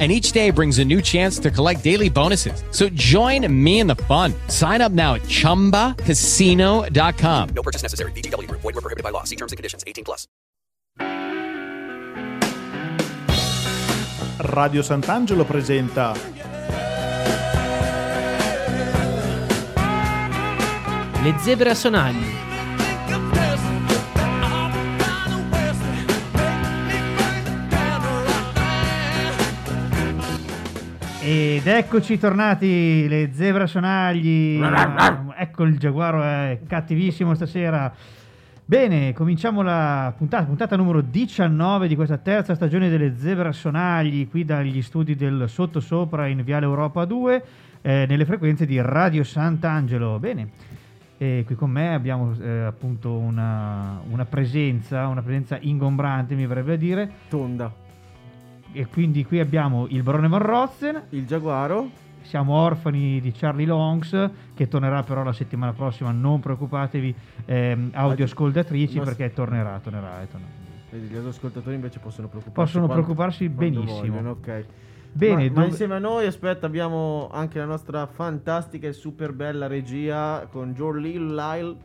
And each day brings a new chance to collect daily bonuses. So join me in the fun. Sign up now at chumbacasino.com. No purchase necessary. VGW Group. Void were prohibited by law. See terms and conditions. 18 plus. Radio Sant'Angelo presenta Le zebre a sonagli. Ed eccoci tornati, le zebra sonagli. ecco il giaguaro è cattivissimo stasera. Bene, cominciamo la puntata, puntata numero 19 di questa terza stagione delle Zebra Sonagli, qui dagli studi del Sottosopra in Viale Europa 2, eh, nelle frequenze di Radio Sant'Angelo. Bene, e qui con me abbiamo eh, appunto una, una presenza, una presenza ingombrante mi verrebbe a dire, Tonda. E quindi qui abbiamo il Barone Morrozen, Il Giaguaro. siamo orfani di Charlie Longs che tornerà però la settimana prossima, non preoccupatevi ehm, audioascoltatrici Ma- perché tornerà, tornerà, tornerà. Gli ascoltatori invece possono preoccuparsi. Possono quando- preoccuparsi quando benissimo. vogliono, ok. Bene, ma, ma dove- insieme a noi, aspetta, abbiamo anche la nostra fantastica e super bella regia con Joe Lyle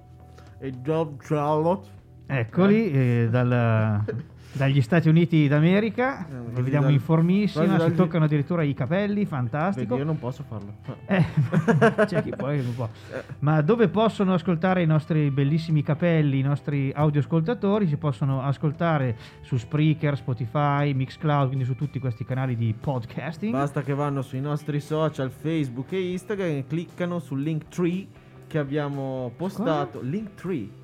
e Joe Charlotte. Eccoli, eh, dal- dagli Stati Uniti d'America, Eh, quasi vediamo dal- informissima, quasi si toccano addirittura i capelli, Vedi, fantastico. io non posso farlo. Eh, c'è chi chi non può. Eh. Ma dove possono ascoltare i nostri bellissimi capelli, i nostri audioascoltatori? Si possono ascoltare su Spreaker, Spotify, Mixcloud, quindi su tutti questi canali di podcasting. Basta che vanno sui nostri social Facebook e Instagram e cliccano sul link tree che abbiamo postato. Link tree.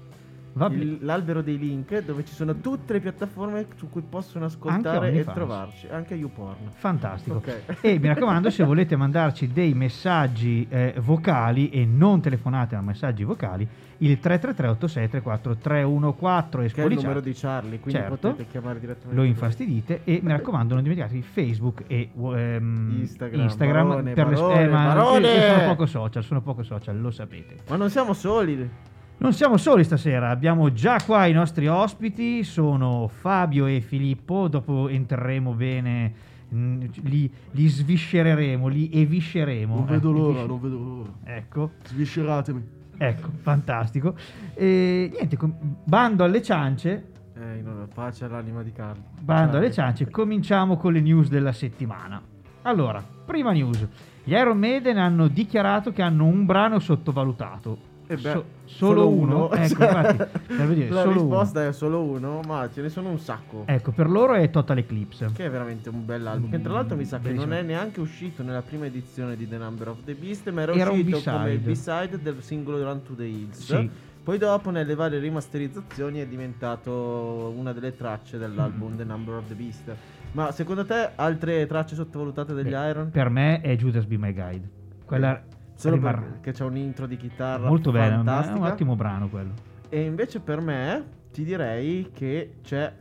Il- l'albero dei link dove ci sono tutte le piattaforme su cui possono ascoltare e OnlyFans. trovarci, anche YouPorn. Fantastico. Ok. E mi raccomando, se volete mandarci dei messaggi eh, vocali e non telefonate, ma messaggi vocali, il 333 8634 314 Che è il numero di Charlie, quindi Certo. potete chiamare direttamente Lo lui. infastidite e mi raccomando non dimenticatevi Facebook e ehm, Instagram. Barone, per le- Barone, eh, ma Barone! sono poco social, sono poco social, lo sapete. Ma non siamo soli. Non siamo soli stasera, abbiamo già qua i nostri ospiti, sono Fabio e Filippo, dopo entreremo bene, mm, li, li sviscereremo, li evisceremo. Non eh, vedo l'ora, evisce- non vedo l'ora. Ecco, Svisceratemi. ecco, fantastico. E niente, com- bando alle ciance, Eh, no, pace all'anima di Carlo. bando alle ciance, cominciamo con le news della settimana. Allora, prima news, gli Iron Maiden hanno dichiarato che hanno un brano sottovalutato. Eh beh, So- solo, uno, ecco, infatti, dire, La solo uno. risposta è solo uno, ma ce ne sono un sacco. Ecco, per loro è Total Eclipse. Che è veramente un bel album. Che tra l'altro mi sa che non è neanche uscito nella prima edizione di The Number of the Beast, ma era, Era uscito come B-side. Del singolo Run to the Hills. Sì. Poi dopo nelle varie rimasterizzazioni è diventato una delle tracce dell'album The Number of the Beast. Ma secondo te altre tracce sottovalutate degli Beh, Iron? Per me è Judas Be My Guide. Quella Solo rimarrà- perché c'è un intro di chitarra molto bene, è un ottimo brano quello. E invece per me ti direi che c'è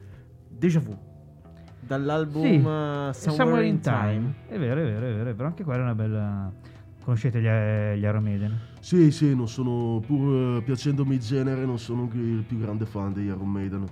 Deja Vu dall'album Sì, uh, Somewhere, in Time. È vero, è vero, è vero, però anche quella è una bella Conoscete gli, eh, gli Iron Maiden? Sì, sì, non sono, pur eh, piacendomi il genere, non sono il più grande fan di Iron Maiden.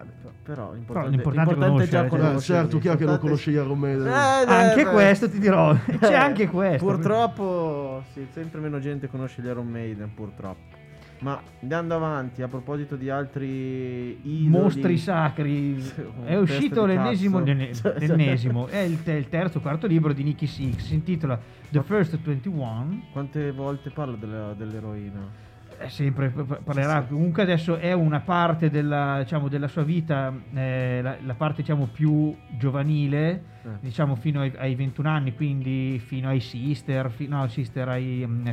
Però- però l'importante, l'importante è l'importante è già conoscere, Eh, certo, chi è che non conosce Maiden? Eh, Anche beh. questo ti dirò, c'è Eh, anche questo. Purtroppo, sì, sempre meno gente conosce gli Iron Maiden, purtroppo. Ma andando avanti, a proposito di altri idoli, Mostri sacri. È uscito l'ennesimo, l'ennesimo, è il, te- il terzo quarto libro di Nicky Six, si intitola The First 21. Quante volte parlo della- dell'eroina? È sempre pa- pa- parlerà comunque adesso è una parte della, diciamo, della sua vita eh, la, la parte diciamo più giovanile Eh. diciamo fino ai, ai 21 anni quindi fino ai sister fi- no sister ai mm,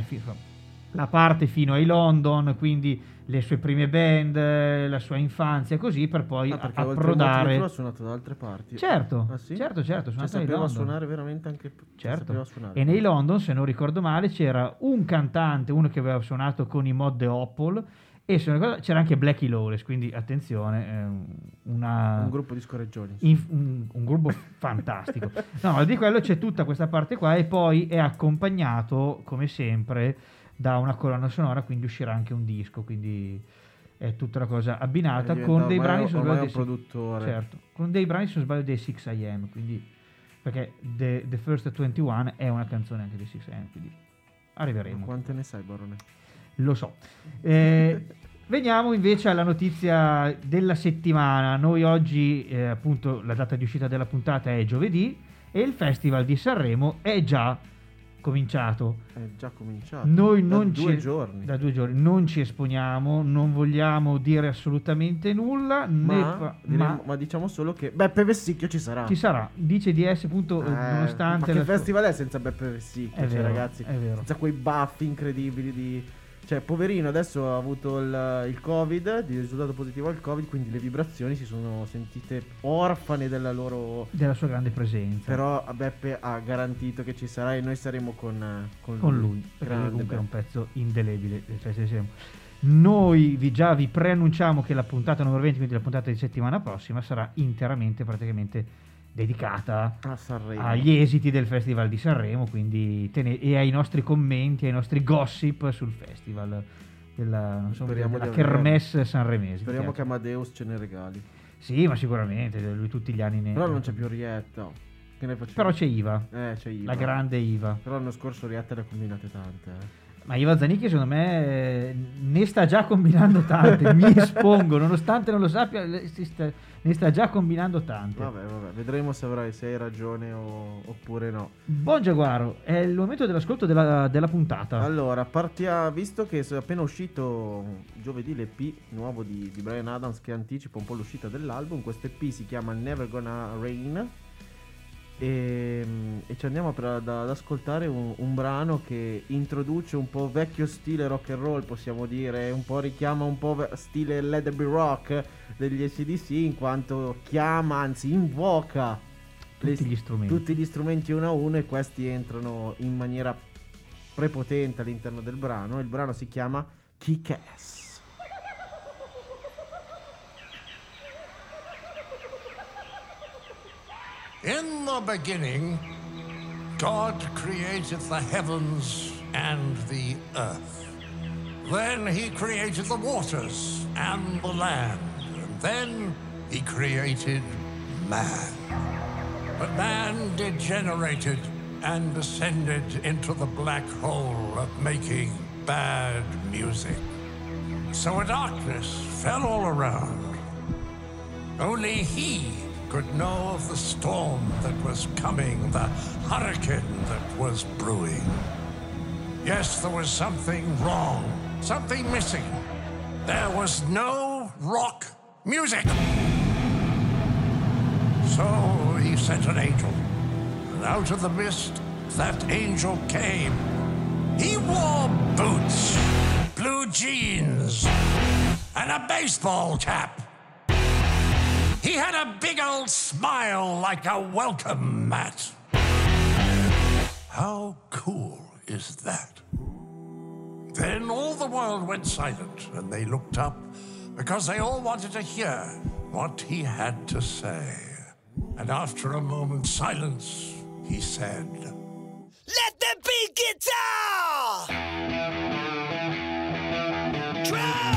la parte fino ai London quindi le sue prime band la sua infanzia così per poi Ah, perché oltre approdare Crue ha suonato da altre parti. certo Ah, sì? certo certo Cioè, sapeva suonare veramente anche Certo. sapeva suonare. E nei London, se non ricordo male, c'era un cantante, uno che aveva suonato con i Mod The Opal E sono- c'era anche Blackie Lawless, quindi attenzione, una, Un gruppo di scorreggioni. un, un gruppo fantastico. No, di quello c'è tutta questa parte qua e poi è accompagnato, come sempre, da una colonna sonora, quindi uscirà anche un disco, quindi è tutta una cosa abbinata con dei brani, ormai sbaglio, dei, produttore. certo, con dei brani, se non sbaglio, dei 6am, quindi perché The, The First 21 è una canzone anche dei 6am, quindi arriveremo. Quante ne sai, Barone? Lo so. Eh, veniamo invece alla notizia della settimana. Noi oggi, eh, appunto, la data di uscita della puntata è giovedì e il Festival di Sanremo è già cominciato. È già cominciato. Noi Da non due ci, giorni. Da due giorni. Non ci esponiamo, non vogliamo dire assolutamente nulla, né Ma, fa- diremo- ma ma diciamo solo che Beppe Vessicchio ci sarà. ci sarà. Dice DS, appunto, Eh, nonostante... ma che la sua- festival è senza Beppe Vessicchio? È cioè, vero, ragazzi, è vero. senza quei baffi incredibili di... Cioè, poverino, adesso ha avuto il, il Covid, di risultato positivo al Covid, quindi le vibrazioni si sono sentite orfane della loro... della sua grande presenza. Però Beppe ha garantito che ci sarà e noi saremo con, eh, con lui. con lui, perché lui Grande comunque è un pezzo indelebile di Sanremo. Noi vi già vi preannunciamo che la puntata numero 20, quindi la puntata di settimana prossima, sarà interamente praticamente dedicata agli esiti del Festival di Sanremo quindi tene- e ai nostri commenti, ai nostri gossip sul festival della, so, della Kermesse sanremese. Speriamo che. Amadeus ce ne regali. Sì, ma sicuramente, lui tutti gli anni ne... Però non c'è più Rietta. Che ne facciamo? Però c'è Iva, Eh, c'è Iva. la grande Iva. Però l'anno scorso Rietta ne ha combinate tante. eh. Ma Iva Zanicchi secondo me ne sta già combinando tante, mi espongo, nonostante non lo sappia, sta- ne sta già combinando tante. Vabbè, vabbè, vedremo se avrai se hai ragione o- oppure no. Buon Giaguaro, è il momento dell'ascolto della, della puntata. Allora, partia, visto che è appena uscito giovedì l'EP nuovo di, di Brian Adams che anticipa un po' l'uscita dell'album, questo EP si chiama Never Gonna Rain e, e ci andiamo per- ad, ad ascoltare un, un brano che introduce un po' vecchio stile rock and roll, possiamo dire, un po' richiama un po' stile Be Rock degli SDC in quanto chiama, anzi invoca Tutti le- gli strumenti. tutti gli strumenti uno a uno e questi entrano in maniera prepotente all'interno del brano. Il brano si chiama Kick-Ass. In the beginning, God created the heavens and the earth. Then he created the waters and the land. And then he created man. But man degenerated and descended into the black hole of making bad music. So a darkness fell all around. Only he could know of the storm that was coming, the hurricane that was brewing. Yes, there was something wrong, something missing. There was no rock music. So he sent an angel, and out of the mist, that angel came. He wore boots, blue jeans, and a baseball cap. He had a big old smile like a welcome mat. How cool is that? Then all the world went silent and they looked up because they all wanted to hear what he had to say. And after a moment's silence, he said, Let there be guitar! Drums!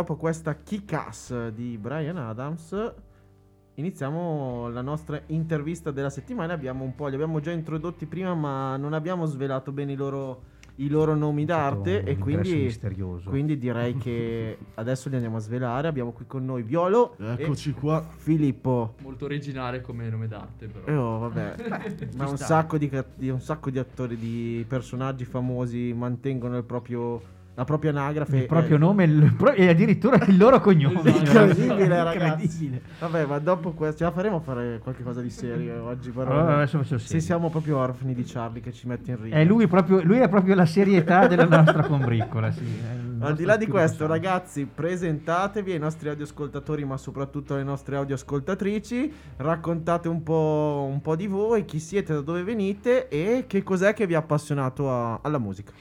Dopo questa kick-ass di Brian Adams, iniziamo la nostra intervista della settimana. Abbiamo un po', li abbiamo già introdotti prima, ma non abbiamo svelato bene i loro, i loro nomi d'arte. E quindi, misterioso. quindi direi che adesso li andiamo a svelare. Abbiamo qui con noi Violo Eccoci e qua. Filippo. Molto originale come nome d'arte, però. Eh, oh, vabbè. Ma un sacco di- un sacco di attori, di personaggi famosi mantengono il proprio, la propria anagrafe. Il proprio Eh, nome il pro- e addirittura il loro cognome. Incredibile, ragazzi. Vabbè, ma dopo questo ce la faremo a fare qualcosa di serio oggi. Però Allora, adesso faccio se serio. siamo proprio orfani di Charlie che ci mette in riga. È lui, proprio, lui è proprio la serietà della nostra combriccola. Sì. Al di là di questo, santo. ragazzi, presentatevi ai nostri audioascoltatori, ma soprattutto alle nostre audioascoltatrici. Raccontate un po', un po' di voi, chi siete, da dove venite e che cos'è che vi ha appassionato a- alla musica.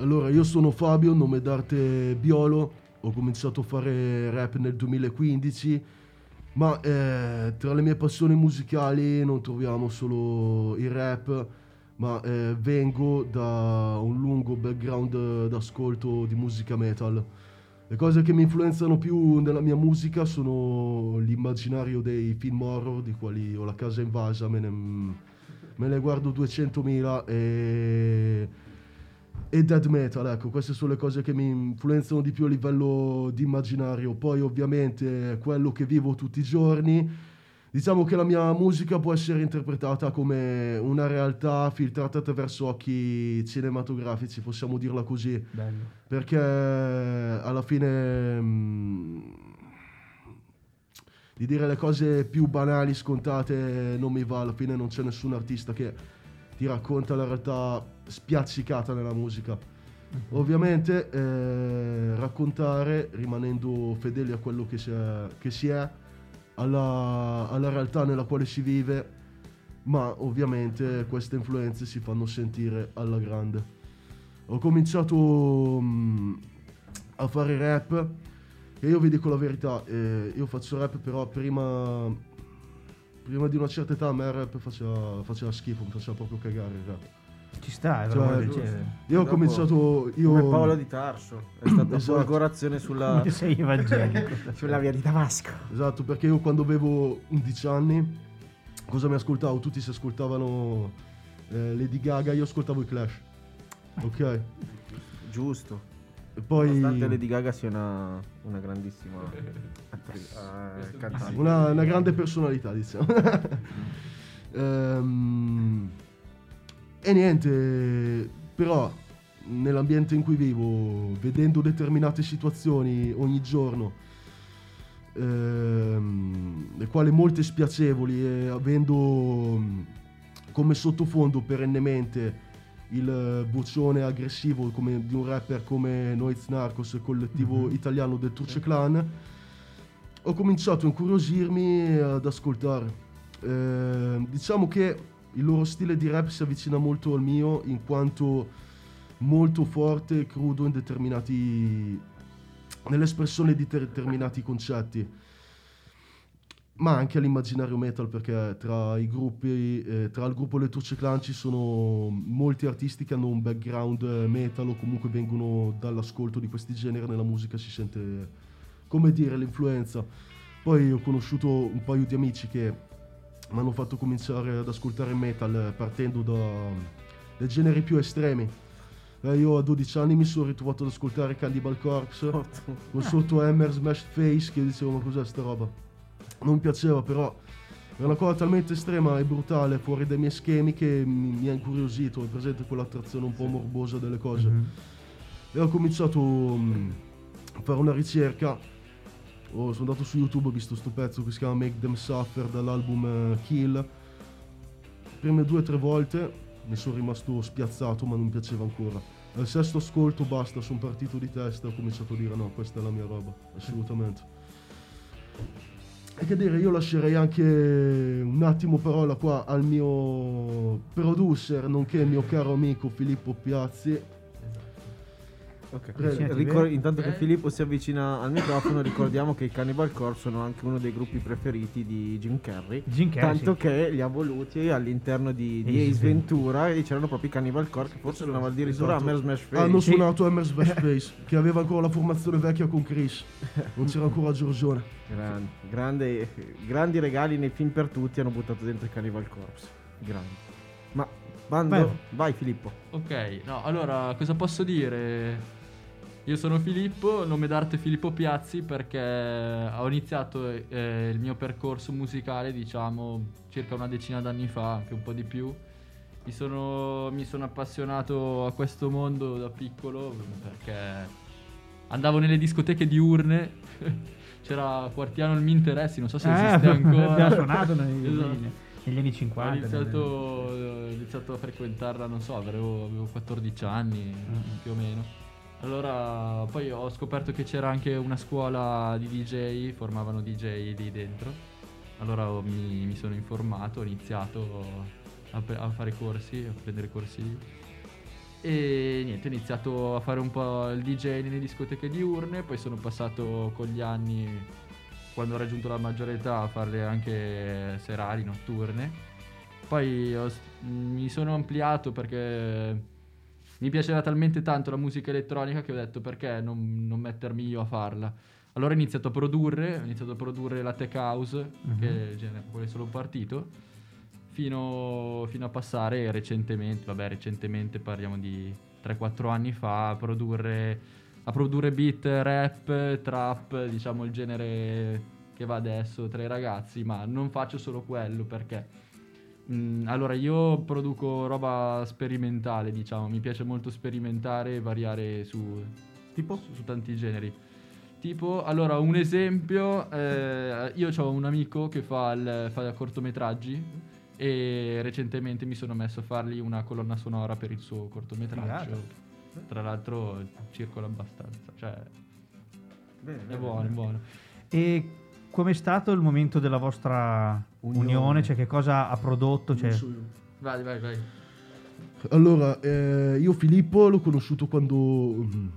Allora, io sono Fabio, nome d'arte Biolo. Ho cominciato a fare rap nel 2015. Ma eh, tra le mie passioni musicali non troviamo solo il rap, ma eh, vengo da un lungo background d'ascolto di musica metal. Le cose che mi influenzano più nella mia musica sono l'immaginario dei film horror, di quali ho la casa invasa, me ne, me ne guardo 200.000 e, e dead metal, ecco, queste sono le cose che mi influenzano di più a livello di immaginario. Poi ovviamente quello che vivo tutti i giorni. Diciamo che la mia musica può essere interpretata come una realtà filtrata attraverso occhi cinematografici, possiamo dirla così Bello. perché alla fine mm, di dire le cose più banali, scontate, non mi va, alla fine non c'è nessun artista che ti racconta la realtà spiaccicata nella musica. Ovviamente eh, raccontare rimanendo fedeli a quello che si è, che si è alla, alla realtà nella quale si vive, ma ovviamente queste influenze si fanno sentire alla grande. Ho cominciato mm, a fare rap e io vi dico la verità, eh, io faccio rap però prima, prima di una certa età a me il rap faceva, faceva schifo, mi faceva proprio cagare il rap. Ci sta, è Cioè, giusto. Io ho Dopo, cominciato... Io, Come Paolo di Tarso, è stata Esatto. folgorazione sulla, Come sei evangelico. sulla via di Damasco. Esatto, perché io quando avevo 11 anni, cosa mi ascoltavo? Tutti si ascoltavano eh, Lady Gaga, io ascoltavo i Clash. Ok? Giusto. E poi... Nonostante Lady Gaga sia una, una grandissima attrice, eh, cantante. Una, una grande personalità, diciamo. Ehm, e niente, però nell'ambiente in cui vivo, vedendo determinate situazioni ogni giorno, ehm, le quali molte spiacevoli e avendo mh, come sottofondo perennemente il vocione aggressivo come di un rapper come Noiz Narcos, il collettivo italiano del Turce Clan, ho cominciato a incuriosirmi ad ascoltare. Eh, diciamo che il loro stile di rap si avvicina molto al mio in quanto molto forte e crudo in determinati nell'espressione di ter- determinati concetti. Ma anche all'immaginario metal perché tra i gruppi eh, tra il gruppo Le Turce Clan ci sono molti artisti che hanno un background eh, metal o comunque vengono dall'ascolto di questi generi nella musica si sente come dire l'influenza. Poi ho conosciuto un paio di amici che mi hanno fatto cominciare ad ascoltare metal eh, partendo da dai generi più estremi. Eh, io a 12 anni mi sono ritrovato ad ascoltare Cannibal Corpse con sotto Hammer Smashed Face che dicevo ma cos'è sta roba? Non mi piaceva però è una cosa talmente estrema e brutale fuori dai miei schemi che mi, ha incuriosito. È presente quell'attrazione un po' morbosa delle cose? E ho cominciato mm, a fare una ricerca Oh, sono andato su YouTube ho visto sto pezzo che si chiama Make Them Suffer dall'album eh, Kill. Prime due o tre volte mi sono rimasto spiazzato ma non mi piaceva ancora. Al sesto ascolto basta sono partito di testa e ho cominciato a dire no questa è la mia roba assolutamente. E che dire, io lascerei anche un attimo parola qua al mio producer, nonché mio caro amico Filippo Piazzi. Ok. Avvicinati Ricor- bene. intanto che Eh. Filippo si avvicina al microfono, ricordiamo che i Cannibal Corpse sono anche uno dei gruppi preferiti di Jim Carrey. Jim Carrey, Tanto sì. che li ha voluti all'interno di, di Ace Ace Ventura e c'erano proprio i Cannibal Corpse, che forse suonava addirittura Esatto. Hammer Smash Face. Hanno Sì. suonato Hammer Smash Face, che aveva ancora la formazione vecchia con Chris. Non c'era ancora Giorgione. Grande, grande- grandi regali nei film per tutti hanno buttato dentro i Cannibal Corpse. Grandi. Ma Bando, Vai. vai Filippo. Ok, no, allora cosa posso dire? Io sono Filippo, nome d'arte Filippo Piazzi perché ho iniziato eh, il mio percorso musicale, diciamo, circa una decina d'anni fa, anche un po' di più. Mi sono, mi sono appassionato a questo mondo da piccolo perché andavo nelle discoteche diurne, c'era Quartiano il Mi Interessi, non so se Eh, esiste ancora. abbiamo suonato nei- Esatto. negli anni Ho 50. iniziato, ho iniziato a frequentarla, non so, avevo, avevo 14 anni più o meno. Allora, poi ho scoperto che c'era anche una scuola di DJ, formavano DJ lì dentro. Allora mi, mi sono informato, ho iniziato a, pre- a fare corsi, a prendere corsi lì. E niente, ho iniziato a fare un po' il DJ nelle discoteche diurne, poi sono passato con gli anni, quando ho raggiunto la maggiore età, a farle anche serali, notturne. Poi ho mi sono ampliato perché mi piaceva talmente tanto la musica elettronica che ho detto perché non, non mettermi io a farla. Allora ho iniziato a produrre, ho iniziato a produrre la tech house, che è genere- quello è solo partito, fino, fino a passare recentemente, vabbè recentemente parliamo di 3-4 anni fa, a produrre, a produrre beat, rap, trap, diciamo il genere che va adesso tra i ragazzi, ma non faccio solo quello perché... Mm, allora, io produco roba sperimentale, diciamo, mi piace molto sperimentare e variare su, Tipo? su, su tanti generi. Tipo, allora, un esempio, eh, io ho un amico che fa, il, fa cortometraggi e recentemente mi sono messo a fargli una colonna sonora per il suo cortometraggio. Figata. Tra l'altro circola abbastanza, cioè Bene, è bene, buono, è bene. buono. E com'è stato il momento della vostra unione? Unione. Cioè, che cosa ha prodotto? Cioè. Vai, vai, vai. Allora, eh, io Filippo l'ho conosciuto quando mm,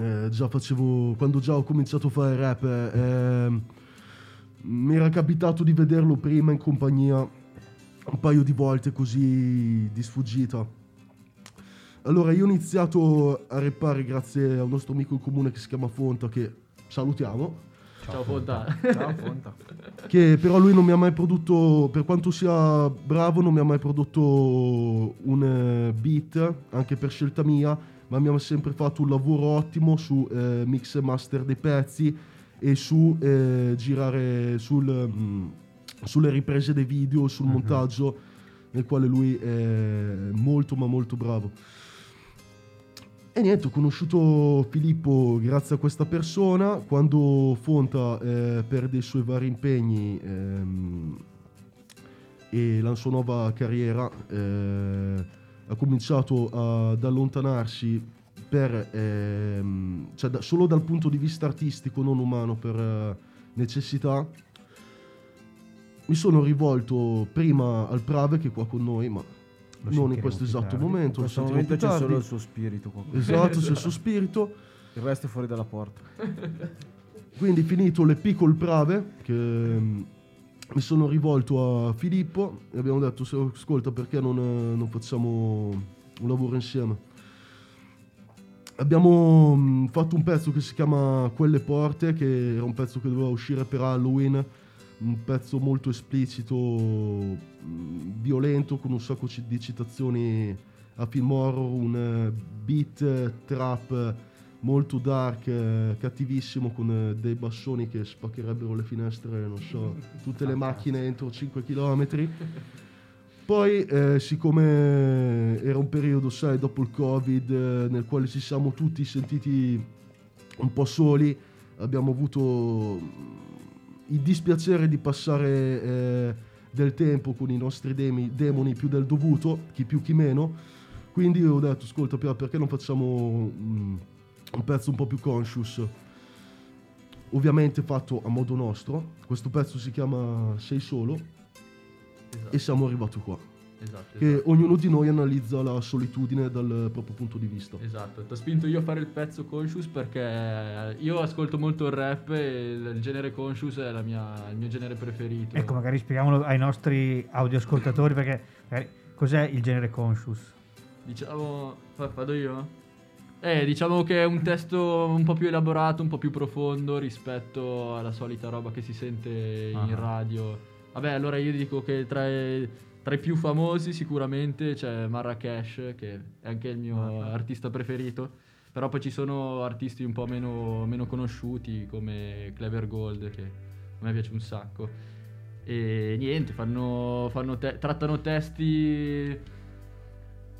eh, già facevo, quando già ho cominciato a fare rap. eh, mi era capitato di vederlo prima in compagnia un paio di volte così di sfuggita. Allora, io ho iniziato a rappare grazie a un nostro amico in comune che si chiama Fonta, che salutiamo. Ciao, Fonta. Ciao Fonta. che però lui non mi ha mai prodotto, per quanto sia bravo, non mi ha mai prodotto un eh, beat, anche per scelta mia, ma mi ha sempre fatto un lavoro ottimo su eh, mix e master dei pezzi e su eh, girare sul, mm, sulle riprese dei video, sul montaggio, nel quale lui è molto ma molto bravo. E niente, ho conosciuto Filippo grazie a questa persona. Quando Fonta eh, perde i suoi vari impegni ehm, e la sua nuova carriera, eh, ha cominciato ad allontanarsi per, ehm, cioè da- solo dal punto di vista artistico, non umano, per eh, necessità. Mi sono rivolto prima al Prave che è qua con noi, ma non in questo esatto tardi. momento. In questo momento c'è tardi. solo il suo spirito qua. Esatto, c'è il suo spirito. Il resto è fuori dalla porta. Quindi finito l'EP col Prave, che mm, mi sono rivolto a Filippo e abbiamo detto, "Se- ascolta perché non, eh, non facciamo un lavoro insieme. Abbiamo mm, fatto un pezzo che si chiama Quelle Porte, che era un pezzo che doveva uscire per Halloween, un pezzo molto esplicito, mm, violento, con un sacco di citazioni a film horror, un eh, beat trap molto dark, eh, cattivissimo, con eh, dei bassoni che spaccherebbero le finestre, non so, tutte le macchine entro 5 km. Poi, eh, siccome era un periodo, sai, dopo il Covid, eh, nel quale ci siamo tutti sentiti un po' soli, abbiamo avuto il dispiacere di passare eh, del tempo con i nostri demi- demoni più del dovuto, chi più chi meno. Quindi ho detto, ascolta, Pia, perché non facciamo mm, un pezzo un po' più conscious? Ovviamente fatto a modo nostro. Questo pezzo si chiama Sei solo e siamo arrivati qua. Esatto, che esatto. ognuno di noi analizza la solitudine dal proprio punto di vista. Esatto, ti ho spinto io a fare il pezzo conscious perché io ascolto molto il rap e il genere conscious è la mia- il mio genere preferito. Ecco, magari spieghiamolo ai nostri audioascoltatori perché magari cos'è il genere conscious? Diciamo, vado io? Eh, diciamo che è un testo un po' più elaborato, un po' più profondo rispetto alla solita roba che si sente in Ah. radio. Vabbè, allora io dico che tra tra i più famosi sicuramente c'è Marrakesh, che è anche il mio artista preferito. Però poi ci sono artisti un po' meno, meno conosciuti come Clever Gold, che a me piace un sacco. E niente, fanno, fanno te- trattano testi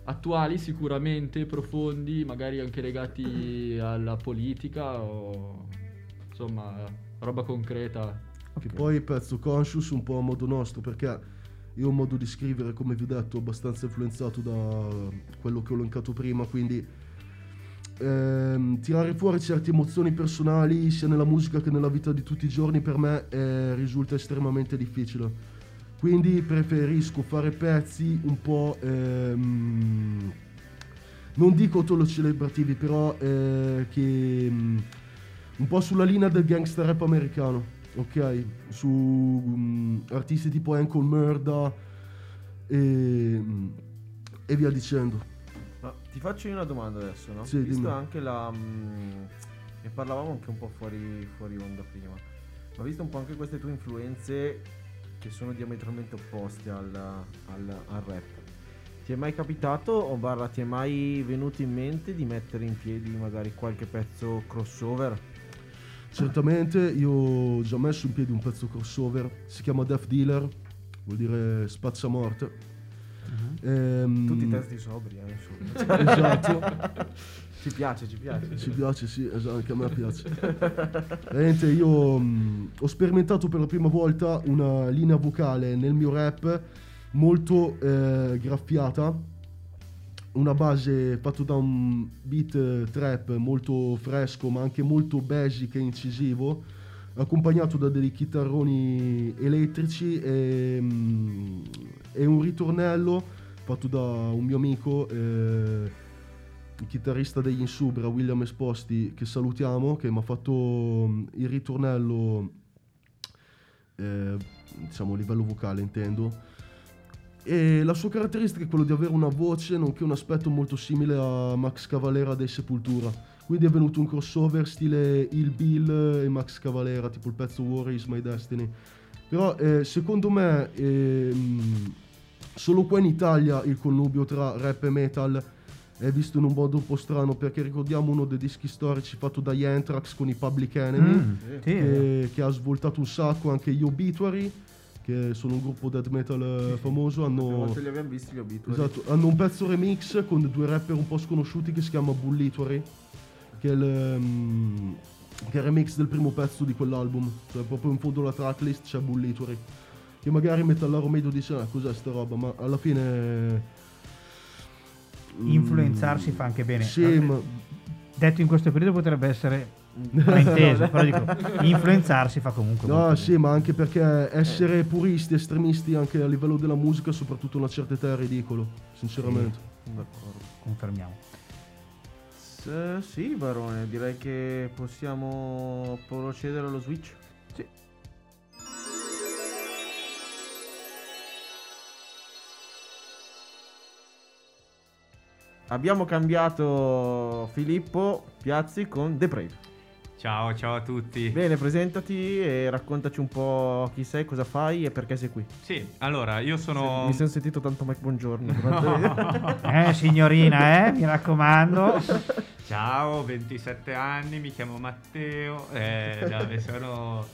attuali sicuramente, profondi, magari anche legati alla politica o insomma roba concreta. Che poi pezzo conscious un po' a modo nostro, perché io ho un modo di scrivere, come vi ho detto, abbastanza influenzato da quello che ho elencato prima, quindi ehm, tirare fuori certe emozioni personali, sia nella musica che nella vita di tutti i giorni, per me eh, risulta estremamente difficile. Quindi preferisco fare pezzi un po'... ehm, non dico tolo celebrativi, però eh, che mm, un po' sulla linea del gangster rap americano, ok? Su mm, artisti tipo Ankle Murda e, mm, e via dicendo. Ma ti faccio io una domanda adesso, no? Sì, Visto dimmi. anche la... mm, ne parlavamo anche un po' fuori, fuori onda prima. Ma visto un po' anche queste tue influenze che sono diametralmente opposte al, al- al rap. Ti è mai capitato o barra ti è mai venuto in mente di mettere in piedi magari qualche pezzo crossover? Certamente io ho già messo in piedi un pezzo crossover, si chiama Death Dealer, vuol dire spazzamorte. Ehm, Tutti i testi sobri, eh, insomma. Esatto. ci piace, ci piace. Ci piace, sì, esatto, anche a me piace. Veramente io mh, ho sperimentato per la prima volta una linea vocale nel mio rap molto eh, graffiata, una base fatta da un beat trap molto fresco ma anche molto basic e incisivo, accompagnato da dei chitarroni elettrici e, mh, e un ritornello fatto da un mio amico. eh, il chitarrista degli Insubra, William Esposti, che salutiamo, che mi ha fatto mm, il ritornello, eh, diciamo a livello vocale intendo. E la sua caratteristica è quello di avere una voce nonché un aspetto molto simile a Max Cavalera dei Sepultura. Quindi è venuto un crossover stile Il Bill e Max Cavalera, tipo il pezzo War is My Destiny. Però eh, secondo me ehm, solo qua in Italia il connubio tra rap e metal è visto in un modo un po' strano perché ricordiamo uno dei dischi storici fatto dagli Anthrax con i Public Enemy Mm, che, che ha svoltato un sacco anche gli Obituary che sono un gruppo death metal eh, famoso Una hanno, volta li abbiamo visti gli obituari. esatto, hanno un pezzo remix con due rapper un po' sconosciuti che si chiama Bullituary che è il, ehm, che è il remix del primo pezzo di quell'album cioè proprio in fondo alla tracklist c'è Bullituary che magari Metallaro Medio dice ah, cos'è sta roba ma alla fine mm, Influenzarsi fa anche bene. sì Eh, ma Detto in questo periodo potrebbe essere frainteso, però dico, influenzarsi fa comunque No, sì, ma anche perché essere puristi, estremisti anche a livello della musica, soprattutto una certa età, è ridicolo, sinceramente. D'accordo. bene. Confermiamo. S- sì, Barone, direi che possiamo procedere allo switch. Sì. Abbiamo cambiato Filippo Piazzi con The Brave. Ciao, ciao a tutti. Bene, presentati e raccontaci un po' chi sei, cosa fai e perché sei qui. Sì, allora io sono. Mi sono sentito tanto Mike Buongiorno. durante- Eh, signorina, eh, mi raccomando. Ciao, 27 anni, mi chiamo Matteo. eh, vabbè, sono.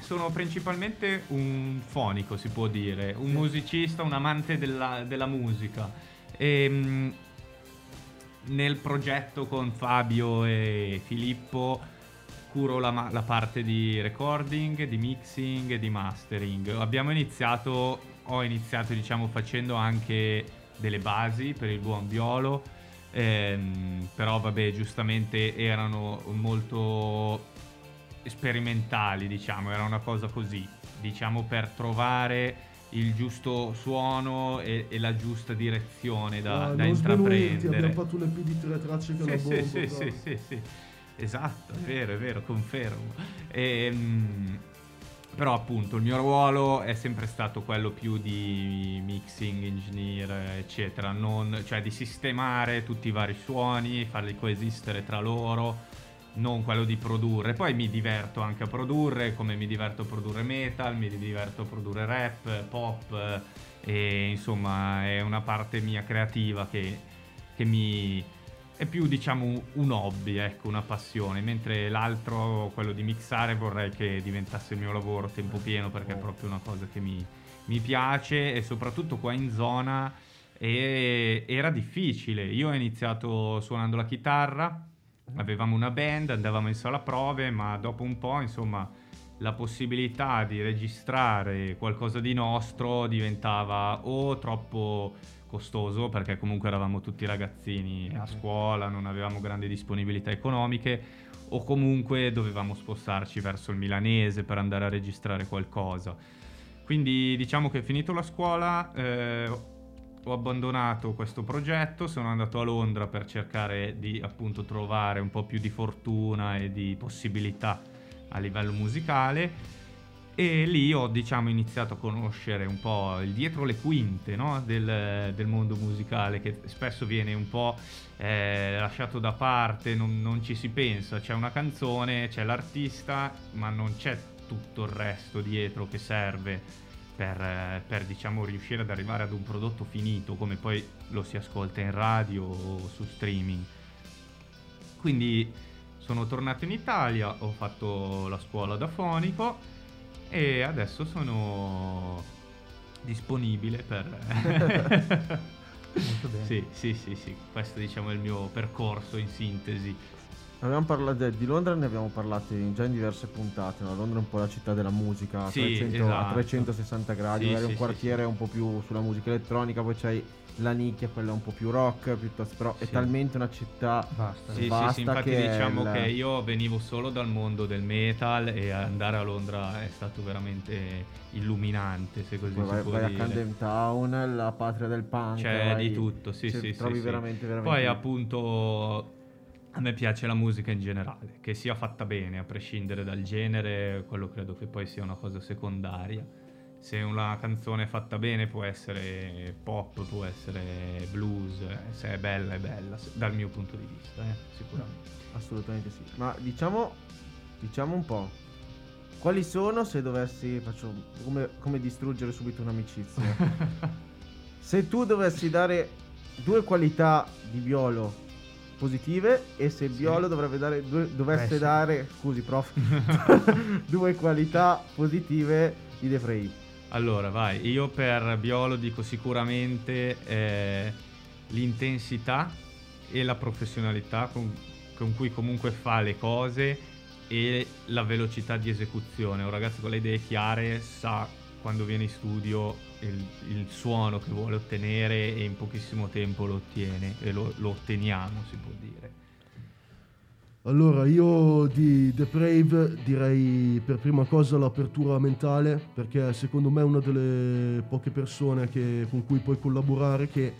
Sono principalmente un fonico, si può dire, un musicista, un amante della, della musica. E, mm, nel progetto con Fabio e Filippo curo la, la parte di recording, di mixing e di mastering. Abbiamo iniziato, ho iniziato diciamo facendo anche delle basi per il buon violo, ehm, però vabbè giustamente erano molto sperimentali diciamo, era una cosa così, diciamo per trovare il giusto suono e, e la giusta direzione da, Ah, da intraprendere. abbiamo fatto un EP di tre tracce che Sì, bomba. sì, sì, però. sì, sì, sì. Esatto, è vero, è vero, confermo. Ehm, però appunto il mio ruolo è sempre stato quello più di mixing, engineer, eccetera, non- cioè di sistemare tutti i vari suoni, farli coesistere tra loro, non quello di produrre. Poi mi diverto anche a produrre, come mi diverto a produrre metal, mi diverto a produrre rap, pop, e insomma è una parte mia creativa che, che mi è più diciamo un- un hobby, ecco, una passione, mentre l'altro, quello di mixare, vorrei che diventasse il mio lavoro a tempo pieno perché è proprio una cosa che mi, mi piace e soprattutto qua in zona e- era difficile. Io ho iniziato suonando la chitarra, avevamo una band, andavamo in sala prove, ma dopo un po', insomma, la possibilità di registrare qualcosa di nostro diventava o troppo costoso perché comunque eravamo tutti ragazzini a scuola, non avevamo grandi disponibilità economiche o comunque dovevamo spostarci verso il milanese per andare a registrare qualcosa. Quindi diciamo che finito la scuola eh, ho abbandonato questo progetto, sono andato a Londra per cercare di appunto trovare un po' più di fortuna e di possibilità a livello musicale e lì ho diciamo iniziato a conoscere un po' il dietro le quinte no? del, del mondo musicale che spesso viene un po' eh, lasciato da parte, non, non ci si pensa, c'è una canzone, c'è l'artista ma non c'è tutto il resto dietro che serve per, per, diciamo riuscire ad arrivare ad un prodotto finito come poi lo si ascolta in radio o su streaming. Quindi sono tornato in Italia, ho fatto la scuola da fonico e adesso sono disponibile per... Molto bene. sì, sì, sì, sì, questo diciamo è il mio percorso in sintesi. Abbiamo parlato di Londra, ne abbiamo parlato in- già in diverse puntate. no? Londra è un po' la città della musica a, Sì, 300 a esatto. 360 gradi, Sì, magari sì, un sì, quartiere un po' più sulla musica elettronica, poi c'hai la nicchia, quella un po' più rock, piuttosto, però è talmente una città Basta. Sì, sì, vasta sì, infatti che diciamo il- che io venivo solo dal mondo del metal e andare a Londra è stato veramente illuminante, se così Poi si vai, può vai a. Camden Town, la patria del punk. C'è vai- di tutto, sì, sì, sì, Trovi sì. veramente, veramente. Poi appunto a me piace la musica in generale, che sia fatta bene, a prescindere dal genere, quello credo che poi sia una cosa secondaria. Se una canzone è fatta bene può essere pop, può essere blues, se è bella è bella, dal mio punto di vista, eh, sicuramente. Assolutamente sì. Ma diciamo, diciamo un po'. Quali sono se dovessi. Faccio come, come distruggere subito un'amicizia. se tu dovessi dare due qualità di Biolo positive e se il Biolo dovrebbe dare due, dovesse Eh, sì. dare. Scusi, prof. due qualità positive di The Frey. Allora, vai, io per Biolo dico sicuramente eh, l'intensità e la professionalità con, con cui comunque fa le cose e la velocità di esecuzione. Un ragazzo con le idee chiare sa quando viene in studio il, il suono che vuole ottenere e in pochissimo tempo lo ottiene e lo, lo otteniamo, si può dire. Allora, io di The Brave direi per prima cosa l'apertura mentale, perché secondo me è una delle poche persone che- con cui puoi collaborare che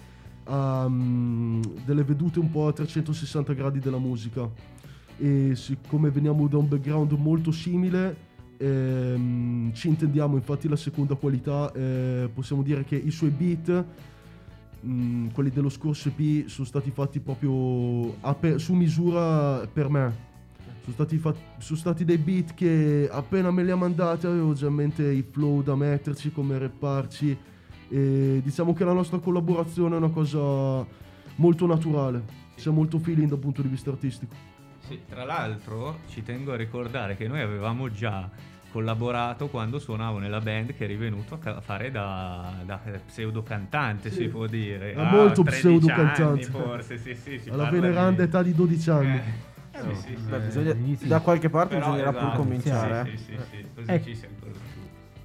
ha mm, delle vedute un po' a 360 gradi della musica. E siccome veniamo da un background molto simile, ehm, ci intendiamo, infatti la seconda qualità, eh, possiamo dire che i suoi beat Mm, quelli dello scorso EP sono stati fatti proprio pe- su misura per me. Sono stati, fat- sono stati dei beat che appena me li ha mandati avevo già in mente i flow da metterci, come rapparci. E diciamo che la nostra collaborazione è una cosa molto naturale. Siamo molto feeling dal punto di vista artistico. Sì, tra l'altro ci tengo a ricordare che noi avevamo già collaborato quando suonavo nella band che eri venuto a fare da, da pseudo cantante, Sì. si può dire. Da Ah, molto 13 pseudo cantante. forse, sì, sì, Alla veneranda di- età di 12 anni. Eh, eh, sì, sì, Beh, sì. bisogna- da qualche parte Però, bisognerà pur esatto, cominciare. Sì, eh. sì, sì, sì, così Ecco.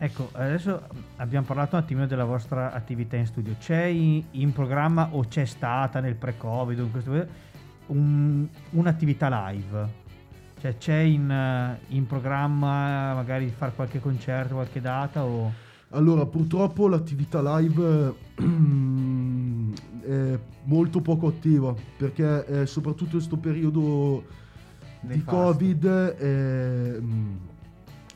Ecco, adesso abbiamo parlato un attimino della vostra attività in studio. C'è in, in programma o c'è stata nel pre-Covid in questo periodo un- un'attività live? Cioè c'è in, in programma magari fare qualche concerto, qualche data o... Allora, purtroppo l'attività live eh, è molto poco attiva perché eh, soprattutto in questo periodo di Nefasto. Covid eh,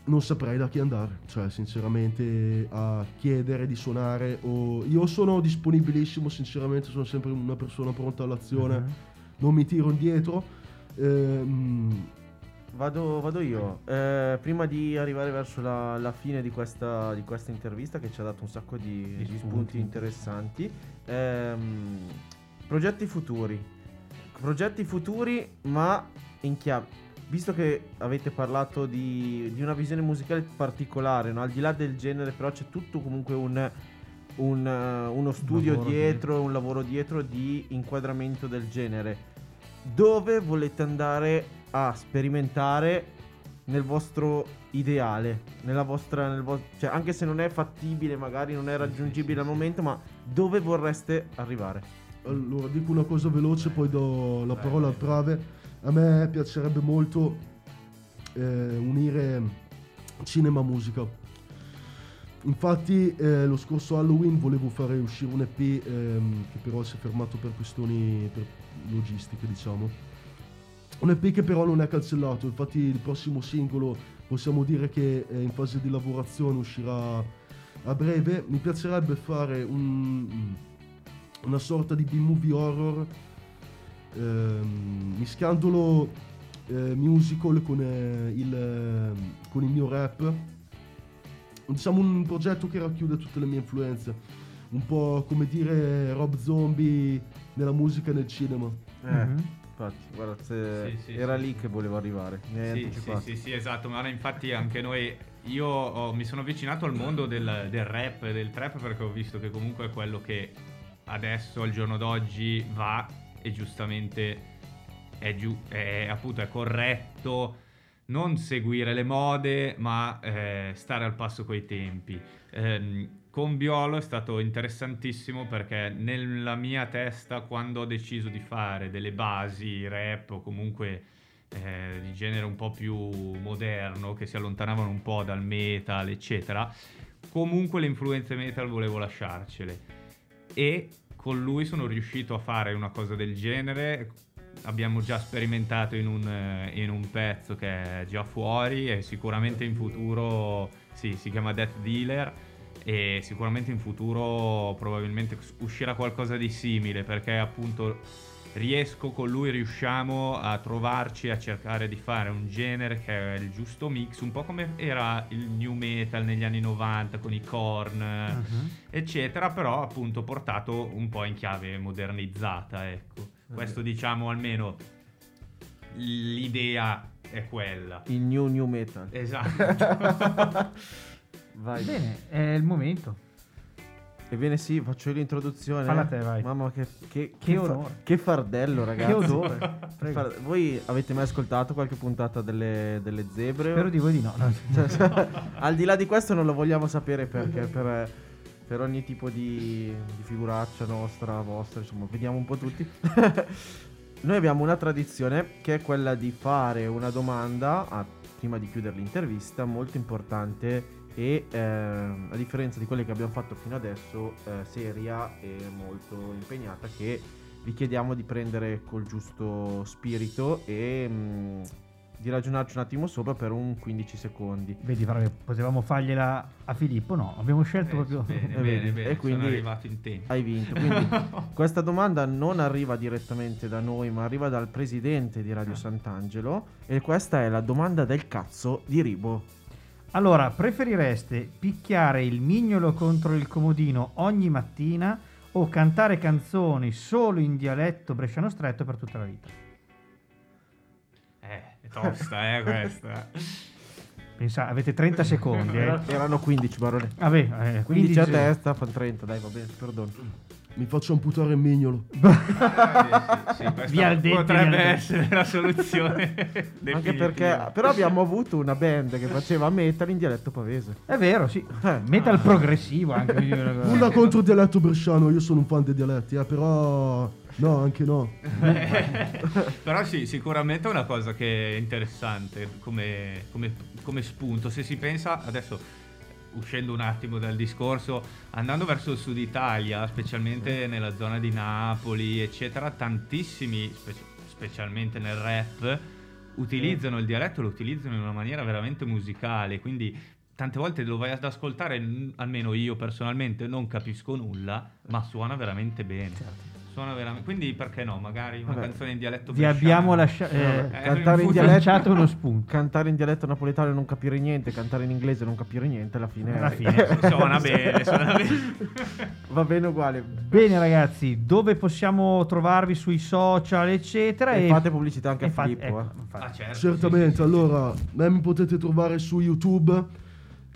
non saprei da chi andare, cioè sinceramente a chiedere di suonare o io sono disponibilissimo, sinceramente sono sempre una persona pronta all'azione, Mhm. Non mi tiro indietro. Ehm, Vado, vado io. Eh, prima di arrivare verso la, la fine di questa, di questa intervista, che ci ha dato un sacco di, di spunti interessanti, ehm, progetti futuri. Progetti futuri, ma in chiave. Visto che avete parlato di, di una visione musicale particolare, no? al di là del genere, però c'è tutto comunque un, un, eh, uno studio lavoro dietro, un lavoro dietro di inquadramento del genere. Dove volete andare a sperimentare nel vostro ideale, nella vostra, nel vo- cioè anche se non è fattibile, magari non è raggiungibile al momento, ma dove vorreste arrivare? Allora, dico una cosa veloce, poi do la parola al Prave. A me piacerebbe molto eh, unire cinema e musica. Infatti, eh, lo scorso Halloween volevo fare uscire un EP ehm, che però si è fermato per questioni per logistiche, diciamo. Un EP che però non è cancellato, infatti il prossimo singolo possiamo dire che è in fase di lavorazione, uscirà a breve. Mi piacerebbe fare un, una sorta di B-movie horror ehm, mischiandolo eh, musical con, eh, il, ehm, con il mio rap. Diciamo un progetto che racchiude tutte le mie influenze, un po' come dire Rob Zombie nella musica e nel cinema. Eh, Mhm. infatti, guarda, se- Sì, sì, era sì. lì che volevo arrivare. Mi Sì, sì, sì, sì, esatto, ma ora infatti anche noi, io ho- mi sono avvicinato al mondo del, del rap e del trap perché ho visto che comunque è quello che adesso al giorno d'oggi va e giustamente è, giu- è appunto è corretto non seguire le mode ma eh, stare al passo coi tempi. Ehm, con Biolo è stato interessantissimo perché nella mia testa quando ho deciso di fare delle basi rap o comunque eh, di genere un po' più moderno che si allontanavano un po' dal metal eccetera comunque le influenze metal volevo lasciarcele. E con lui sono riuscito a fare una cosa del genere. Abbiamo già sperimentato in un, eh, in un pezzo che è già fuori e sicuramente in futuro sì, si chiama Death Dealer e sicuramente in futuro probabilmente uscirà qualcosa di simile perché appunto riesco con lui riusciamo a trovarci a cercare di fare un genere che è il giusto mix un po' come era il new metal negli anni 90 con i corn Mhm. eccetera però appunto portato un po' in chiave modernizzata ecco questo diciamo almeno l'idea è quella Il new new metal. esatto Vai. Bene, è il momento. Ebbene sì, faccio io l'introduzione. Falla te, vai. Mamma che, che, Che fa- onore. che fardello ragazzi. Che odore. Prego. Voi avete mai ascoltato qualche puntata delle, delle zebre? Spero di voi di no. Cioè, Al di là di questo non lo vogliamo sapere perché per, per ogni tipo di, di figuraccia nostra, vostra, insomma, vediamo un po' tutti. Noi abbiamo una tradizione che è quella di fare una domanda a- prima di chiudere l'intervista molto importante e ehm, a differenza di quelle che abbiamo fatto fino adesso eh, seria e molto impegnata che vi chiediamo di prendere col giusto spirito e mm, di ragionarci un attimo sopra per un 15 secondi. Vedi, però, potevamo fargliela a Filippo, no, abbiamo scelto Eh, proprio... bene, Eh, bene, vedi? bene, E quindi sono arrivato in tempo Hai vinto. Quindi questa domanda non arriva direttamente da noi, ma arriva dal presidente di Radio Sant'Angelo. E questa è la domanda del cazzo di Ribo. Allora, preferireste picchiare il mignolo contro il comodino ogni mattina o cantare canzoni solo in dialetto bresciano stretto per tutta la vita? eh, è tosta eh questa Pensa, avete 30 secondi, eh. Erano 15 barone. Vabbè, eh, 15 a se- testa, fa 30, dai, va bene, perdono. Mi faccio amputare il mignolo. Sì, sì, Via dente, potrebbe via essere la soluzione Anche perché, però abbiamo avuto una band che faceva metal in dialetto pavese. È vero, sì. Eh. Metal progressivo anche. quindi una cosa- Nulla contro il dialetto bresciano, io sono un fan dei dialetti, eh, però... No, anche no. Però sì, sicuramente è una cosa che è interessante come, come- come spunto. Se si pensa adesso, uscendo un attimo dal discorso, andando verso il sud Italia, specialmente nella zona di Napoli, eccetera, tantissimi, spe- specialmente nel rap, utilizzano il dialetto, lo utilizzano in una maniera veramente musicale, quindi tante volte lo vai ad ascoltare, almeno io personalmente non capisco nulla, ma suona veramente bene. Suona veramente, quindi perché no? Magari una Vabbè. canzone in dialetto Vi bresciano. abbiamo lascia- Eh, eh, Eh, cantare in dialetto uno spunto. Cantare in dialetto napoletano e non capire niente, cantare in inglese e non capire niente, alla fine, Alla fine. Suona bene, suona bene. va bene uguale. Bene ragazzi, dove possiamo trovarvi sui social eccetera? E fate pubblicità anche a e fa- Filippo, ecco, eh. Ah, certo, Certamente, allora, me mi potete trovare su YouTube,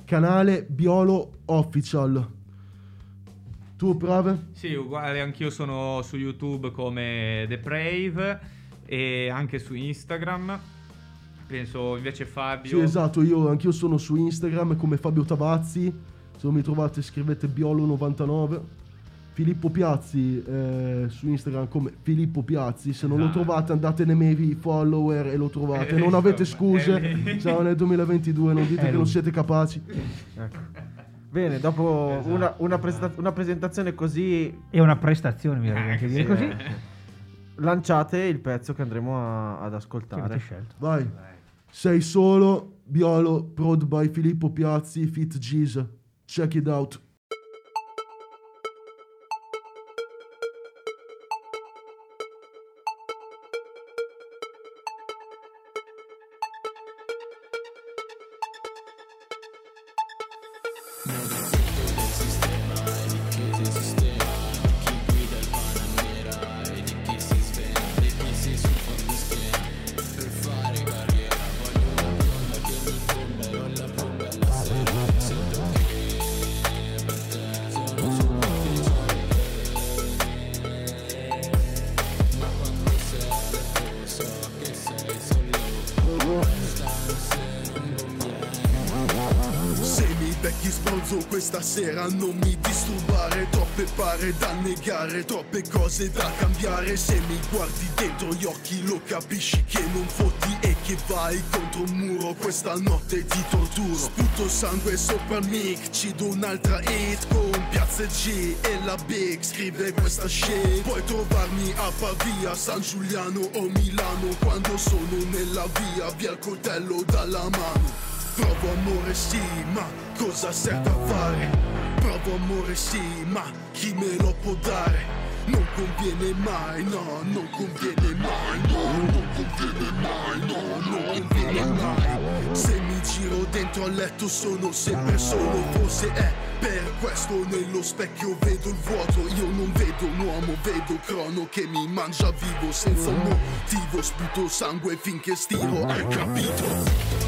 canale Biolo Official. Tu, Prave? Sì, uguale, anch'io sono su YouTube come The Brave e anche su Instagram. Penso invece Fabio. Sì, esatto, io anch'io sono su Instagram come Fabio Tavazzi. Se non mi trovate scrivete Biolo99. Filippo Piazzi eh, su Instagram come Filippo Piazzi. Se non lo Esatto. trovate andate nei miei follower e lo trovate. Non avete scuse. Siamo nel 2022, non dite che non siete capaci. Ecco. Bene, dopo Esatto. una, una presenta- una presentazione così È una prestazione, mi Eh, anche dire sì, così. eh. lanciate il pezzo che andremo a- ad ascoltare. scelto? Vai. Sei solo, Biolo, prod by Filippo Piazzi, Fit G's. Check it out. Sbronzo questa sera non mi disturbare Troppe pare da negare, troppe cose da cambiare. Se mi guardi dentro gli occhi lo capisci che non fotti E che vai contro un muro. Questa notte ti torturo. Sputo sangue sopra il mic, ci do un'altra hit Con Piazza G e la Big scrive questa shit. Puoi trovarmi a Pavia, San Giuliano o Milano Quando sono nella via, via il coltello dalla mano. Provo amore sì, ma cosa serve a fare? Provo amore sì, ma chi me lo può dare? Non conviene mai, no, non conviene mai, no, non conviene mai, no, non conviene mai. Se mi giro dentro al letto sono sempre solo, forse è per questo nello specchio vedo il vuoto, io non vedo un uomo, vedo crono che mi mangia vivo senza un motivo, sputo sangue finché stiro, hai capito?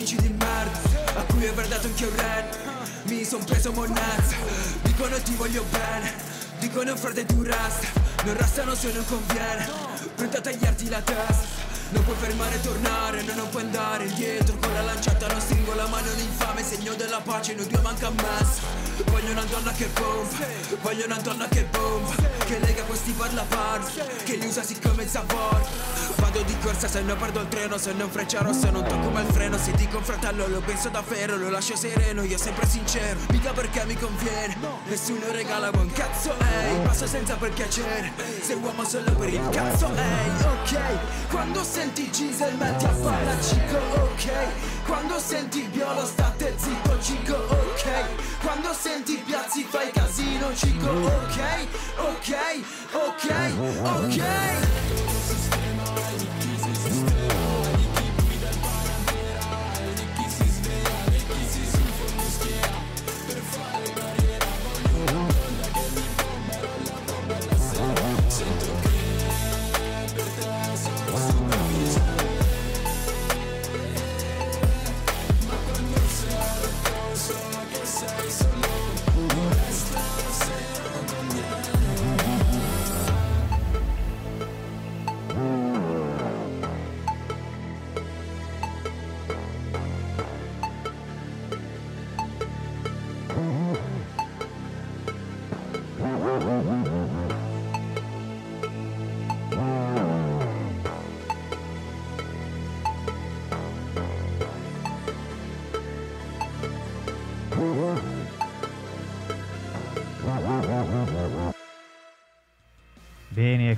Amici di merda A cui avrei dato anche un ren Mi son preso monnezza Dicono ti voglio bene. Dicono frate tu resta Non restano se non conviene. Pronto a tagliarti la testa. Non puoi fermare e tornare, no, non puoi andare indietro. Con la lanciata non stringo la mano l'infame Segno della pace, noi due manca messa Voglio una donna che bomba. Voglio una donna che bomba. Che lega questi per la parte Che li usa siccome sapore Vado di corsa se non perdo il treno Se non freccia rossa non tocco mai il freno. Se dico un fratello lo penso davvero Lo lascio sereno, io sempre sincero. Mica perché mi conviene. Nessuno regala buon cazzo, ehi. Passo senza per piacere. Sei uomo solo per il cazzo, ehi. Ok Quando senti Giselle metti a farla cico, ok Quando senti Biolo state zitto, cico, ok. Quando senti Piazzi fai casino, cico, ok. Ok, ok, ok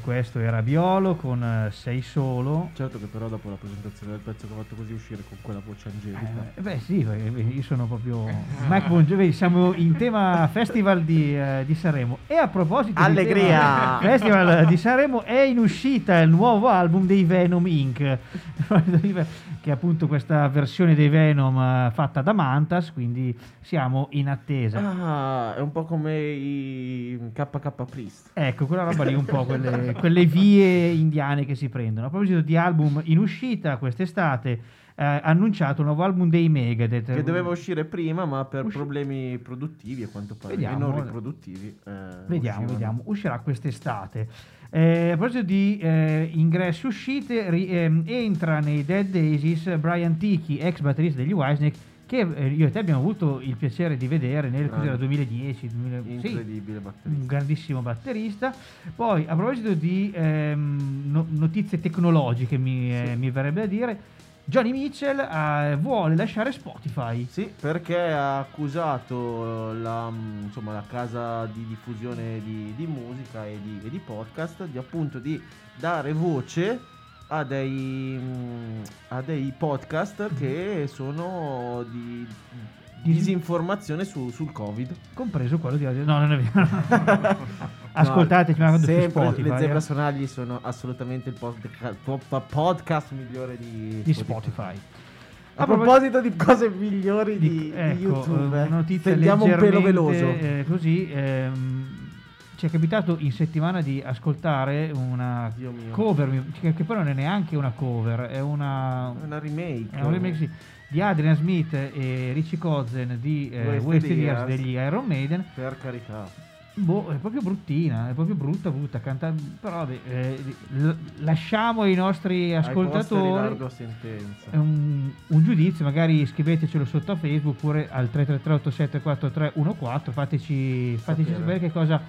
Questo era Biolo con eh, Sei solo. Certo che però dopo la presentazione del pezzo che ho fatto così uscire con quella voce angelica. Eh, beh sì, perché io sono proprio Mike Bon Jovi, siamo in tema Festival di, eh, di Sanremo e a proposito di Allegria! tema Festival di Sanremo è in uscita il nuovo album dei Venom Inc. che è appunto questa versione dei Venom eh, fatta da Mantas, quindi siamo in attesa. Ah, è un po' come i KK Priest. Ecco, quella roba lì un po' quelle, quelle vie indiane che si prendono. A proposito di album in uscita quest'estate, eh, annunciato un nuovo album dei Megadeth. Che doveva uscire prima, ma per Usci- problemi produttivi, a quanto pare, Vediamo. e non riproduttivi. eh, Vediamo, uscivano. vediamo. Uscirà quest'estate. Eh, a proposito di eh, ingressi uscite, ri- ehm, entra nei Dead Daisies Brian Tichy, ex batterista degli Wisneck, che eh, io e te abbiamo avuto il piacere di vedere nel Grande. cos'era, 2010, 2000 sì, Incredibile batterista. un grandissimo batterista. Poi, a proposito di ehm, no- notizie tecnologiche, mi, eh, mi verrebbe a dire, Johnny Mitchell eh, vuole lasciare Spotify. Sì, perché ha accusato la, mm, insomma, la casa di diffusione di, di musica e di, e di podcast di appunto di dare voce a dei, mm, a dei podcast che sono di disinformazione su- sul Covid. Compreso quello di No, non è vero. Ascoltateci ma su sempre Spotify. le eh. zebra sonagli sono assolutamente il podca- po- po- podcast migliore di, Di Spotify. A proposito di cose migliori di, di Ecco, YouTube, eh, eh, notizia stendiamo un pelo veloso. eh, così, ehm, ci è capitato in settimana di ascoltare una cover, che, che poi non è neanche una cover, è una, Una remake. è un remake sì, di Adrian Smith e Richie Kotzen di eh, Wasted Years. degli Iron Maiden. Per carità. Boh, è proprio bruttina, è proprio brutta, brutta. Canta... Però vabbè, eh, lasciamo ai nostri ascoltatori largo sentenza. è un, un giudizio, magari scrivetecelo sotto a Facebook oppure al 333-874314, fateci, fateci Sapere. sapere che cosa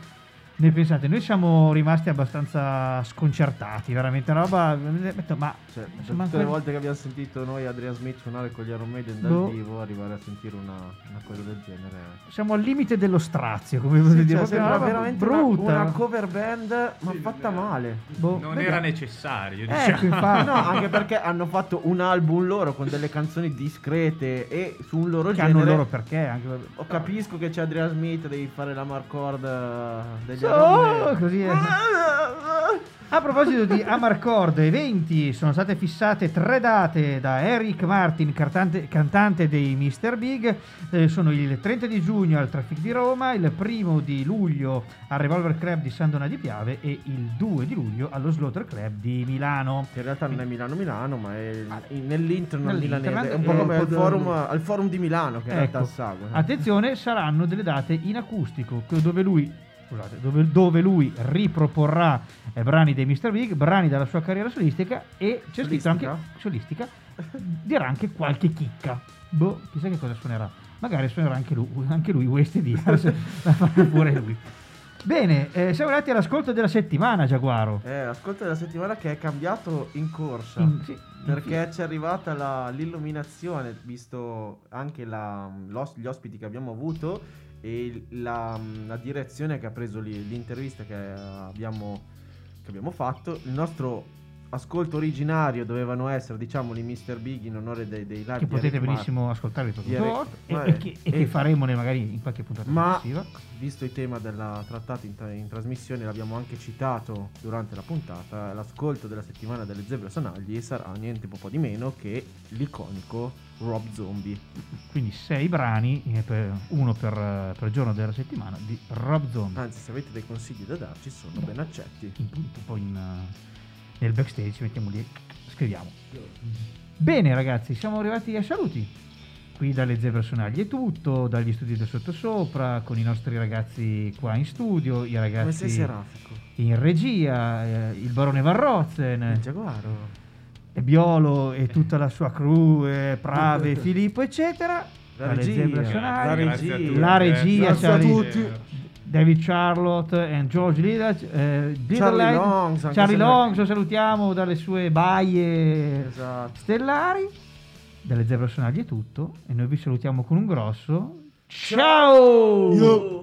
ne pensate. Noi siamo rimasti abbastanza sconcertati, veramente una roba... Ma Cioè, tutte le ancora- volte che abbiamo sentito noi Adrian Smith suonare con gli Iron Maiden dal Boh. vivo, arrivare a sentire una, una cosa del genere. siamo al limite dello strazio, come potete Sì, dire. cioè, proprio sembra veramente brutta. una, una cover band, ma fatta male. Boh, Non vediamo. era necessario, Ecco, diciamo. infatti. No, anche perché hanno fatto un album loro con delle canzoni discrete e su un loro che genere. hanno loro perché anche Oh, capisco che c'è Adrian Smith, devi fare la marcord eh, degli Iron Maiden. così è. A proposito di Amarcord, eventi, sono state fissate tre date da Eric Martin, cantante, cantante dei Mr. Big. Eh, sono il 30 di giugno al Traffic di Roma, il primo di luglio al Revolver Club di San Donà di Piave e il 2 di luglio allo Slaughter Club di Milano. Che in realtà non è Milano-Milano, ma è in- nell'internet milanese. È un po' eh, come al moderno. forum, al forum di Milano, che in realtà Ecco, segue. attenzione, saranno delle date in acustico dove lui, scusate, dove, dove lui riproporrà eh, brani dei Mr. Big, brani dalla sua carriera solistica e c'è scritto anche solistica, dirà anche qualche chicca. Boh, chissà che cosa suonerà. Magari suonerà anche lui, anche lui la farà pure lui. Bene, eh, siamo arrivati all'ascolto della settimana, Giaguaro. Eh, ascolta della settimana che è cambiato in corsa. In- sì, perché ci è arrivata la- l'illuminazione, visto anche la- gli ospiti che abbiamo avuto e la, la direzione che ha preso l'intervista che abbiamo, che abbiamo fatto. Il nostro ascolto originario dovevano essere, diciamoli, Mr. Big in onore dei, dei live che potete benissimo ascoltare tutto Eric- e, e che, e che faremo magari in qualche puntata Ma successiva. visto il tema della trattata in, in trasmissione, l'abbiamo anche citato durante la puntata, l'ascolto della settimana delle zebre sonagli sarà niente po' di meno che l'iconico Rob Zombie. Quindi sei brani, eh, uno per, per giorno della settimana, di Rob Zombie. Anzi, se avete dei consigli da darci, sono ben accetti. In punto, poi in, eh, nel backstage mettiamo lì, scriviamo. Bene ragazzi, siamo arrivati ai saluti. Qui dalle zebre sonagli è tutto, dagli studi del sottosopra, con i nostri ragazzi qua in studio, i ragazzi in regia, eh, il barone Van Rozen, Il Giaguaro. e Biolo e tutta la sua crew, eh, Prave, Filippo, eccetera. La regia, la regia. La regia, Grazie a Charlie- tutti. David Charlotte e George Lidach, eh, Charlie Longs, anche Charlie Longs, lo salutiamo dalle sue baie Esatto. stellari. Dalle zebre sonagli è tutto e noi vi salutiamo con un grosso Ciao!